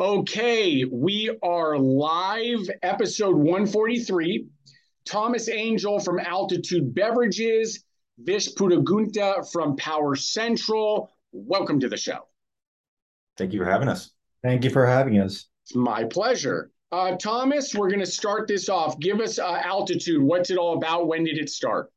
Okay, we are live, episode 143. Thomas Angel from Altitude Beverages, Vish Puttagunta from Power Central. Welcome to the show. Thank you for having us. Thank you for having us. It's my pleasure. Uh, Thomas, we're going to start this off. Give us uh, Altitude. What's it all about? When did it start?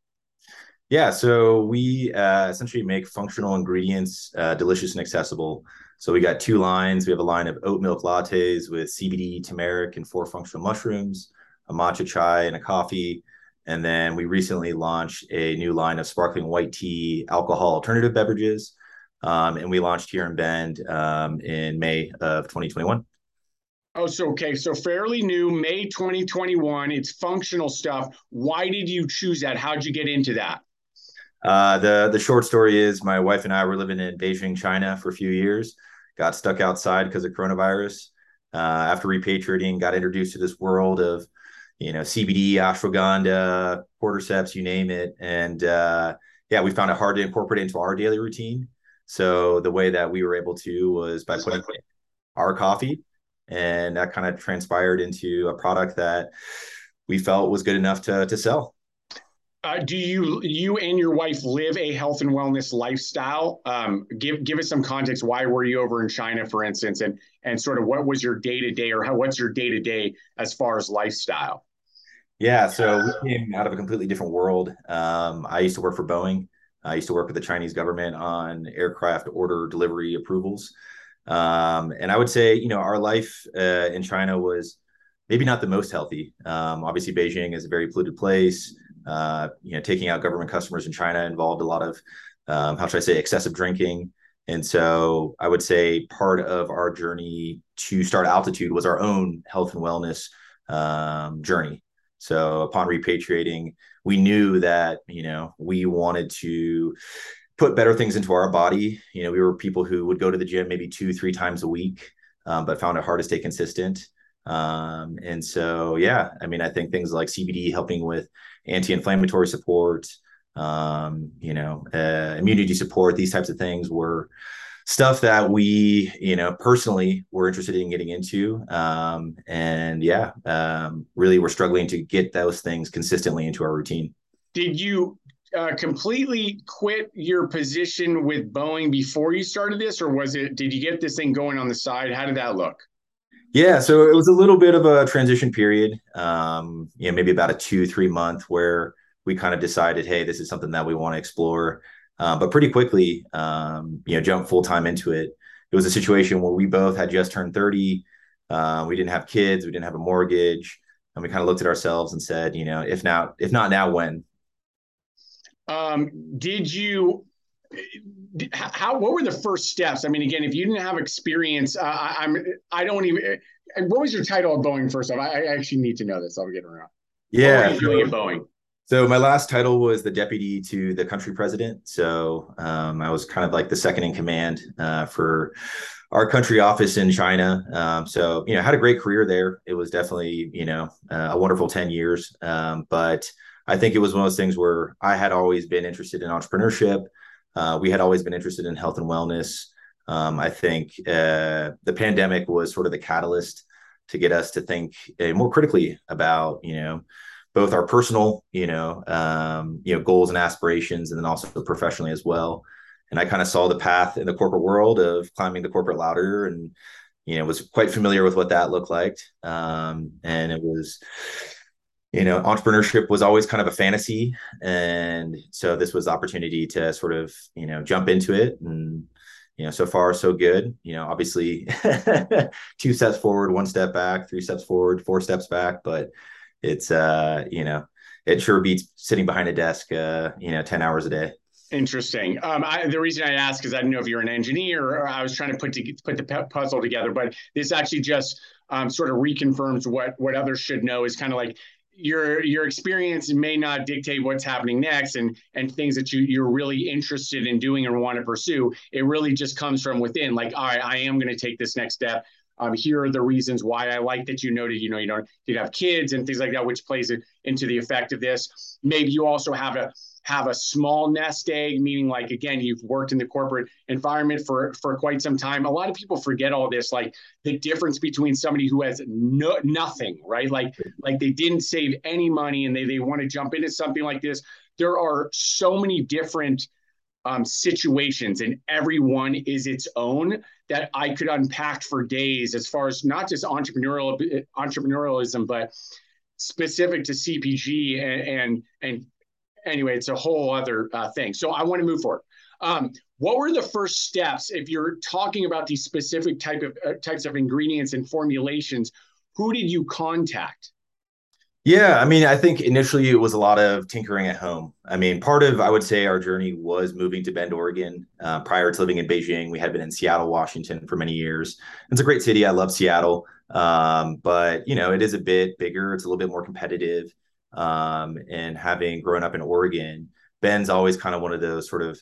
Yeah, so we uh, essentially make functional ingredients uh, delicious and accessible. So we got two lines. We have a line of oat milk lattes with CBD, turmeric, and four functional mushrooms, a matcha chai, and a coffee. And then we recently launched a new line of sparkling white tea alcohol alternative beverages. Um, and we launched here in Bend um, in May of 2021. Oh, so okay, so fairly new, May 2021. It's functional stuff. Why did you choose that? How'd you get into that? Uh, the the short story is my wife and I were living in Beijing, China for a few years. Got stuck outside because of coronavirus. Uh, after repatriating, got introduced to this world of, you know, CBD, ashwagandha, cordyceps, you name it, and uh, yeah, we found it hard to incorporate into our daily routine. So the way that we were able to was by putting our coffee, and that kind of transpired into a product that we felt was good enough to to sell. Uh, do you you and your wife live a health and wellness lifestyle? Um, give give us some context. Why were you over in China, for instance, and and sort of what was your day to day, or how what's your day to day as far as lifestyle? Yeah, so we came out of a completely different world. Um, I used to work for Boeing. I used to work with the Chinese government on aircraft order delivery approvals. Um, and I would say, you know, our life uh, in China was maybe not the most healthy. Um, obviously, Beijing is a very polluted place. Uh, you know, taking out government customers in China involved a lot of, um, how should I say, excessive drinking. And so I would say part of our journey to start altitude was our own health and wellness um, journey. So upon repatriating, we knew that, you know, we wanted to put better things into our body. You know, we were people who would go to the gym maybe two, three times a week, um, but found it hard to stay consistent. Um, and so, yeah, I mean, I think things like CBD helping with anti-inflammatory support, um, you know, uh, immunity support, these types of things were stuff that we, you know, personally were interested in getting into. Um, and yeah, um, really we're struggling to get those things consistently into our routine. Did you uh, completely quit your position with Boeing before you started this, or was it? Did you get this thing going on the side? How did that look? Yeah, so it was a little bit of a transition period. Um, you know, maybe about a two, three month where we kind of decided, hey, this is something that we want to explore. Uh, but pretty quickly, um, you know, jump full time into it. It was a situation where we both had just turned 30. Uh, we didn't have kids, we didn't have a mortgage, and we kind of looked at ourselves and said, you know, if now, if not now, when? Um, did you how what were the first steps? I mean again if you didn't have experience uh, I, i'm i don't even what was your title at boeing first off? I, I actually need to know this. I'll get around. Yeah. So, doing at boeing? So my last title was the deputy to the country president. So um, i was kind of like the second in command uh, for our country office in china. Um, so you know had a great career there. It was definitely you know uh, a wonderful 10 years. Um, but i think it was one of those things where i had always been interested in entrepreneurship uh, we had always been interested in health and wellness. Um, I think uh, the pandemic was sort of the catalyst to get us to think uh, more critically about, you know, both our personal, you know, um, you know, goals and aspirations, and then also professionally as well. And I kind of saw the path in the corporate world of climbing the corporate ladder, and you know, was quite familiar with what that looked like. Um, and it was you know entrepreneurship was always kind of a fantasy and so this was the opportunity to sort of you know jump into it and you know so far so good you know obviously two steps forward one step back three steps forward four steps back but it's uh you know it sure beats sitting behind a desk uh you know 10 hours a day Interesting. Um, I, the reason I asked is I didn't know if you're an engineer or I was trying to put to put the puzzle together, but this actually just um, sort of reconfirms what what others should know is kind of like your your experience may not dictate what's happening next and and things that you you're really interested in doing or want to pursue. It really just comes from within like all right i am going to take this next step um, here are the reasons why i like that you noted you know you don't you have kids and things like that which plays into the effect of this maybe you also have a have a small nest egg, meaning like again, you've worked in the corporate environment for for quite some time. A lot of people forget all this, like the difference between somebody who has no nothing, right? Like like they didn't save any money and they they want to jump into something like this. There are so many different um, situations, and every one is its own that I could unpack for days as far as not just entrepreneurial entrepreneurialism, but specific to CPG and and, and anyway, it's a whole other uh, thing. So I want to move forward. Um, what were the first steps if you're talking about these specific type of uh, types of ingredients and formulations? Who did you contact? Yeah, I mean, I think initially it was a lot of tinkering at home. I mean, part of I would say our journey was moving to Bend, Oregon. Uh, prior to living in Beijing, we had been in Seattle, Washington for many years. It's a great city. I love Seattle, um, but you know, it is a bit bigger. It's a little bit more competitive. Um, and having grown up in Oregon, Bend's always kind of one of those sort of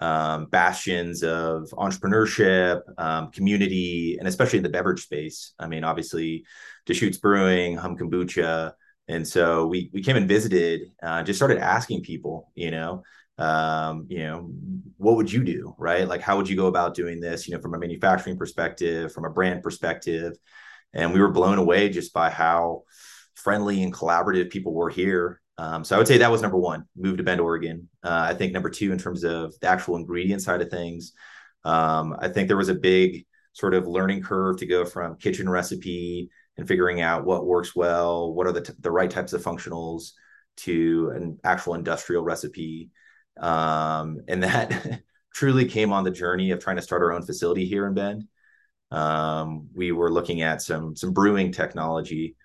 um, bastions of entrepreneurship, um, community, and especially in the beverage space. I mean, obviously, Deschutes Brewing, Humm Kombucha and so we we came and visited, uh, just started asking people, you know, um, you know, what would you do, right? Like, how would you go about doing this, you know, from a manufacturing perspective, from a brand perspective, and we were blown away just by how friendly and collaborative people were here. Um, so I would say that was number one, move to Bend, Oregon. Uh, I think number two, in terms of the actual ingredient side of things, um, I think there was a big sort of learning curve to go from kitchen recipe and figuring out what works well, what are the, t- the right types of functionals to an actual industrial recipe. Um, and that truly came on the journey of trying to start our own facility here in Bend. Um, we were looking at some some brewing technology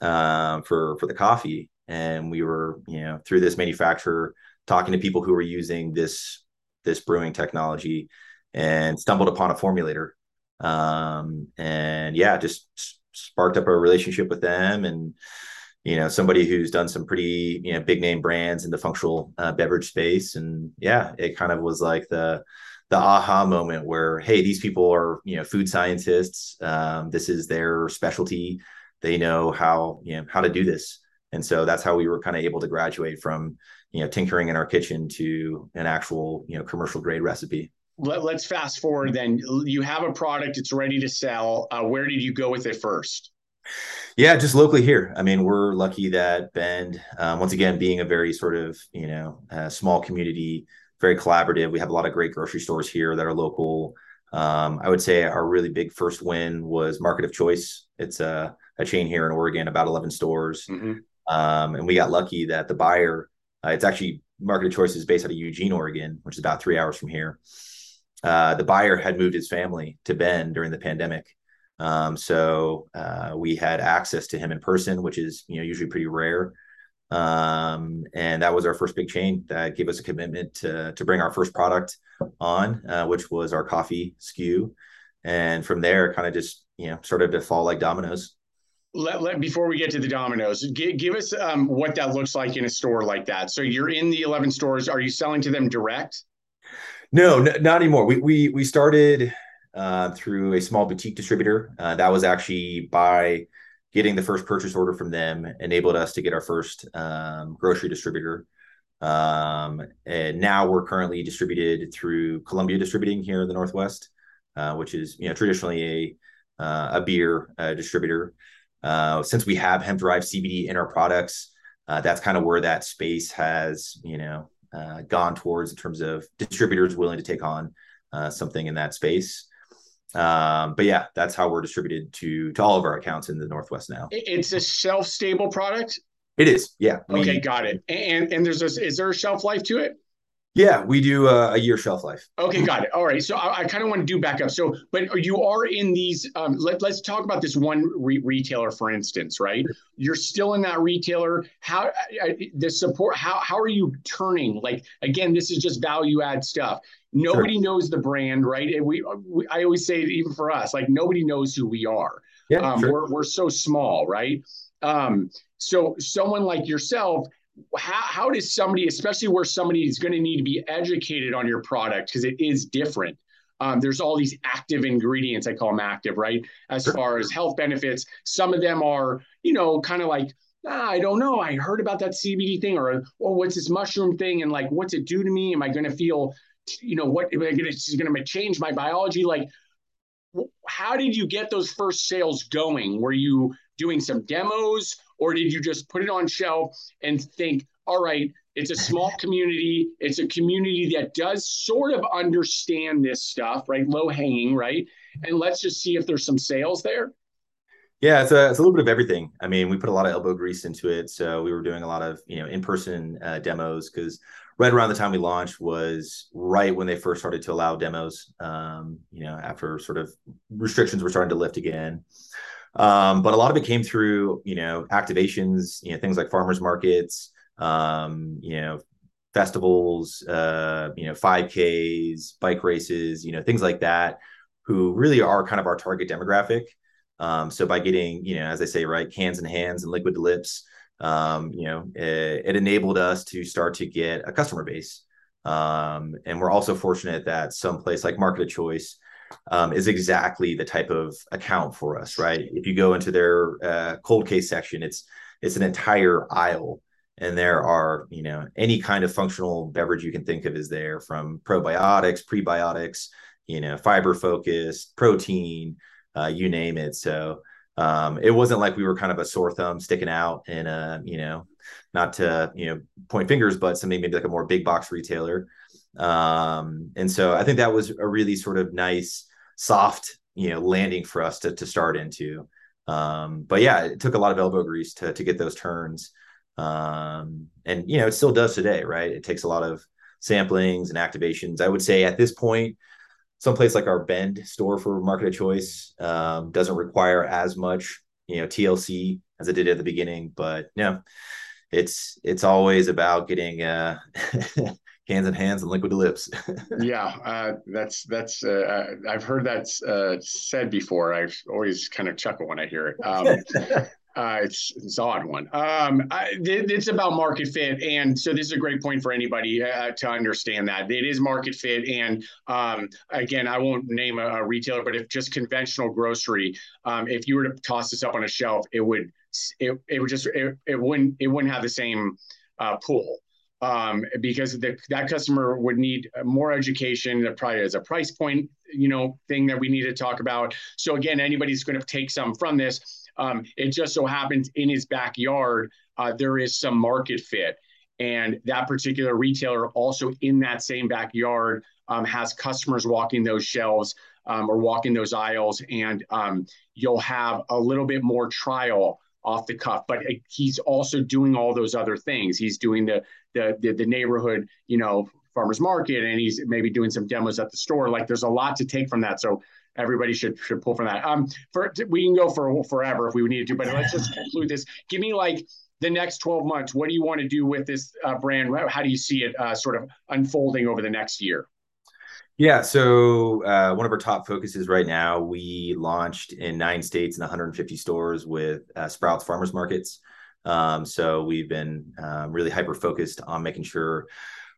um, for for the coffee, and we were you know through this manufacturer talking to people who were using this this brewing technology and stumbled upon a formulator um, and yeah just sparked up a relationship with them and you know somebody who's done some pretty you know big name brands in the functional uh, beverage space. And yeah it kind of was like the the aha moment where hey these people are you know food scientists. Um, this is their specialty. They know how you know how to do this. And so that's how we were kind of able to graduate from you know tinkering in our kitchen to an actual you know commercial grade recipe let, us fast forward then. You have a product, it's ready to sell. Uh, where did you go with it first? Yeah, just locally here. I mean, we're lucky that Bend, um, once again, being a very sort of, you know, uh, small community, very collaborative. We have a lot of great grocery stores here that are local. Um, I would say our really big first win was Market of Choice. It's a, a chain here in Oregon, about 11 stores. Mm-hmm. Um, and we got lucky that the buyer, uh, it's actually Market of Choice is based out of Eugene, Oregon, which is about three hours from here uh, the buyer had moved his family to Bend during the pandemic. Um, so uh, we had access to him in person, which is you know usually pretty rare. Um, and that was our first big chain that gave us a commitment to to bring our first product on, uh, which was our coffee SKU. And from there, kind of just you know started to fall like dominoes. Let, let, before we get to the dominoes, give, give us um, what that looks like in a store like that. So you're in the 11 stores. Are you selling to them direct? No, not anymore. We we we started uh, through a small boutique distributor. Uh, that was actually by getting the first purchase order from them enabled us to get our first um, grocery distributor. Um, and now we're currently distributed through Columbia Distributing here in the Northwest, uh, which is you know traditionally a uh, a beer uh, distributor. Uh, since we have hemp derived CBD in our products, that's kind of where that space has you know uh, gone towards in terms of distributors willing to take on uh, something in that space. Um, but yeah, that's how we're distributed to to all of our accounts in the Northwest now. It's a shelf stable product. It is, yeah. We, okay, got it. And and there's a, is there a shelf life to it? Yeah, we do a, a year shelf life. Okay, got it. All right. So I, I kind of want to do back up. So, but you are in these. Um, let, let's talk about this one re- retailer, for instance, right? You're still in that retailer. How the support? How how are you turning? Like again, this is just value add stuff. Nobody sure. knows the brand, right? We, we, I always say even for us, like nobody knows who we are. Yeah, um, sure. we're we're so small, right? Um, so someone like yourself how, how does somebody, especially where somebody is going to need to be educated on your product because it is different. Um, there's all these active ingredients. I call them active, right? As far as health benefits, some of them are, you know, kind of like ah, I don't know. I heard about that CBD thing, or oh, what's this mushroom thing, and like, what's it do to me? Am I going to feel, you know, what am I going to going to change my biology? Like, how did you get those first sales going? Were you doing some demos, or did you just put it on shelf and think, all right, it's a small community. It's a community that does sort of understand this stuff, right? Low hanging, right? And let's just see if there's some sales there. Yeah, it's a, it's a little bit of everything. I mean, we put a lot of elbow grease into it. So we were doing a lot of, you know, in-person uh, demos because right around the time we launched was right when they first started to allow demos, um, you know, after sort of restrictions were starting to lift again. Um, but a lot of it came through, you know, activations, you know, things like farmers markets, um, you know, festivals, uh, you know, 5Ks, bike races, you know, things like that, who really are kind of our target demographic. Um, so by getting, you know, as I say, right, cans and hands and liquid lips, um, you know, it, it, enabled us to start to get a customer base. Um, and we're also fortunate that some place like Market of Choice um, is exactly the type of account for us, right? If you go into their uh, cold case section, it's it's an entire aisle, and there are you know any kind of functional beverage you can think of is there, from probiotics, prebiotics, you know, fiber focused, protein, uh, you name it. So um, it wasn't like we were kind of a sore thumb sticking out in a, you know, not to, you know, point fingers, but something maybe like a more big box retailer. Um, and so I think that was a really sort of nice, soft, you know, landing for us to, to start into. Um, but yeah, it took a lot of elbow grease to, to get those turns. Um, and, you know, it still does today, right? It takes a lot of samplings and activations. I would say at this point, someplace like our Bend store for Market of Choice um, doesn't require as much, you know, TLC as it did at the beginning. But you know, it's it's always about getting uh, hands and hands and liquid lips. yeah, uh, that's that's uh, uh, I've heard that uh, said before. I always kind of chuckle when I hear it. Um, Uh, it's, it's odd one. Um, I, it's about market fit, and so this is a great point for anybody uh, to understand that it is market fit. And um, again, I won't name a, a, retailer, but if just conventional grocery, um, if you were to toss this up on a shelf, it would it, it would just it, it wouldn't it wouldn't have the same uh, pool um, because the, that customer would need more education. That probably is a price point, you know, thing that we need to talk about. So again, anybody's going to take some from this um, it just so happens in his backyard, uh, there is some market fit. And that particular retailer, also in that same backyard, um, has customers walking those shelves um, or walking those aisles. And um, you'll have a little bit more trial off the cuff. But uh, he's also doing all those other things. He's doing the, the, the, the neighborhood, you know, farmers market, and he's maybe doing some demos at the store. Like there's a lot to take from that. So everybody should should pull from that. Um, for we can go for forever if we need to, but let's just conclude this. Give me like the next 12 months. What do you want to do with this uh, brand? How do you see it uh, sort of unfolding over the next year? Yeah, so uh, one of our top focuses right now, we launched in nine states and 150 stores with uh, Sprouts Farmers Markets. Um, so we've been um, really hyper focused on making sure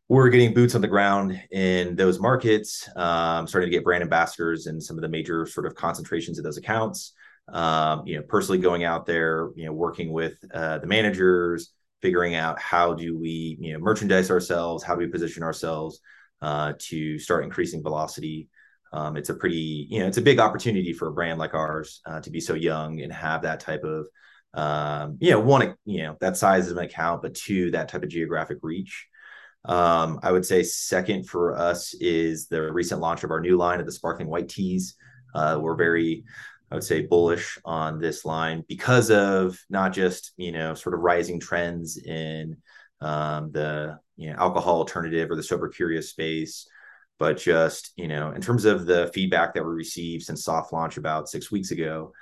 we're getting boots on the ground in those markets, um, starting to get brand ambassadors in some of the major sort of concentrations of those accounts. Um, you know, personally going out there, you know, working with uh, the managers, figuring out how do we, you know, merchandise ourselves, how do we position ourselves uh, to start increasing velocity. Um, it's a pretty, you know, it's a big opportunity for a brand like ours uh, to be so young and have that type of, um, you know, one, you know, that size of an account, but two, that type of geographic reach. Um, I would say second for us is the recent launch of our new line of the sparkling white teas. Uh, we're very, I would say, bullish on this line because of not just you know sort of rising trends in um, the you know alcohol alternative or the sober curious space, but just you know in terms of the feedback that we received since soft launch about six weeks ago,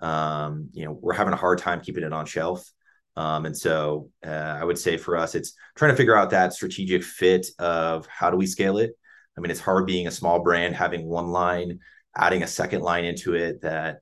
um, you know we're having a hard time keeping it on shelf. Um, and so uh, I would say for us, it's trying to figure out that strategic fit of how do we scale it. I mean, it's hard being a small brand, having one line, adding a second line into it that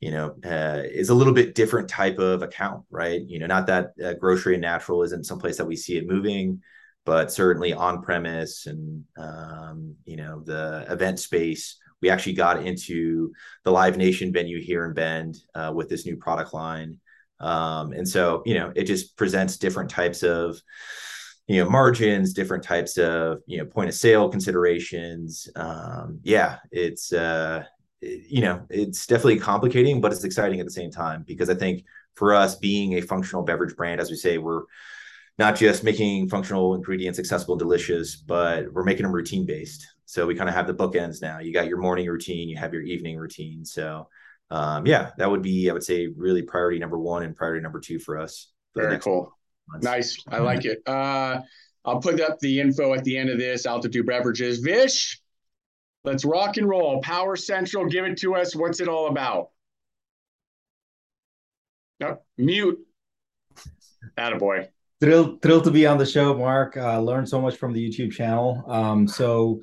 you know uh, is a little bit different type of account, right? You know, not that uh, grocery and natural isn't someplace that we see it moving, but certainly on premise and um, you know the event space. We actually got into the Live Nation venue here in Bend uh, with this new product line Um, and so, you know, it just presents different types of, you know, margins, different types of, you know, point of sale considerations. Um, yeah, it's, uh, you know, it's definitely complicating, but it's exciting at the same time because I think for us being a functional beverage brand, as we say, we're not just making functional ingredients accessible and delicious, but we're making them routine based. So we kind of have the bookends now. You got your morning routine, you have your evening routine. So um, yeah, that would be, I would say, really priority number one and priority number two for us. For Very cool. Nice. I like it. Uh, I'll put up the info at the end of this. Altitude Beverages. Vish, let's rock and roll. Power Central, give it to us. What's it all about? No, mute. Attaboy. Thrilled, thrilled to be on the show, Mark. Uh, learned so much from the YouTube channel. Um, so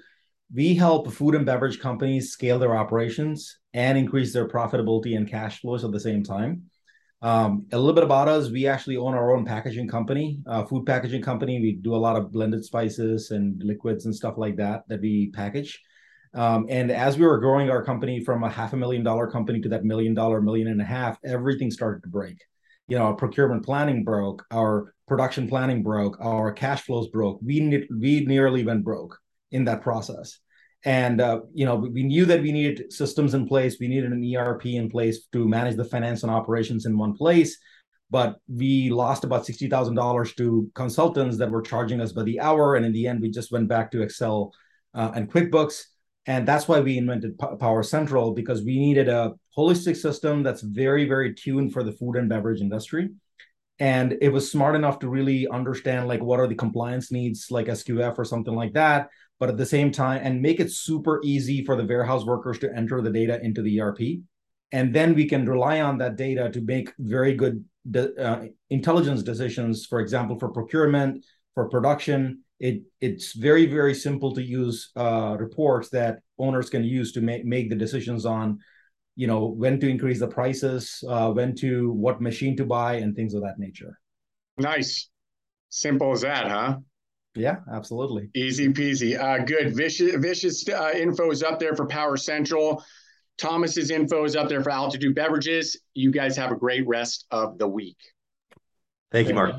we help food and beverage companies scale their operations and increase their profitability and cash flows at the same time. Um, a little bit about us: we actually own our own packaging company, uh, food packaging company. We do a lot of blended spices and liquids and stuff like that that we package. Um, and as we were growing our company from a half a million dollar company to that million dollar, million and a half, everything started to break. You know, our procurement planning broke, our production planning broke, our cash flows broke. We we nearly went broke in that process. And uh, you know, we knew that we needed systems in place. We needed an ERP in place to manage the finance and operations in one place. But we lost about sixty thousand dollars to consultants that were charging us by the hour, and in the end, we just went back to Excel uh, and QuickBooks and that's why we invented Power Central because we needed a holistic system that's very, very tuned for the food and beverage industry. And it was smart enough to really understand like what are the compliance needs, like SQF or something like that. But at the same time, and make it super easy for the warehouse workers to enter the data into the ERP. And then we can rely on that data to make very good de- uh, intelligence decisions, for example, for procurement, for production, it it's very very simple to use uh, reports that owners can use to make make the decisions on you know when to increase the prices uh, when to what machine to buy and things of that nature. Nice. Simple as that huh? Yeah absolutely. Easy peasy. Uh, good. Vish's Vish's uh, info is up there for power central. Thomas's info is up there for altitude beverages. You guys have a great rest of the week. Thank you mark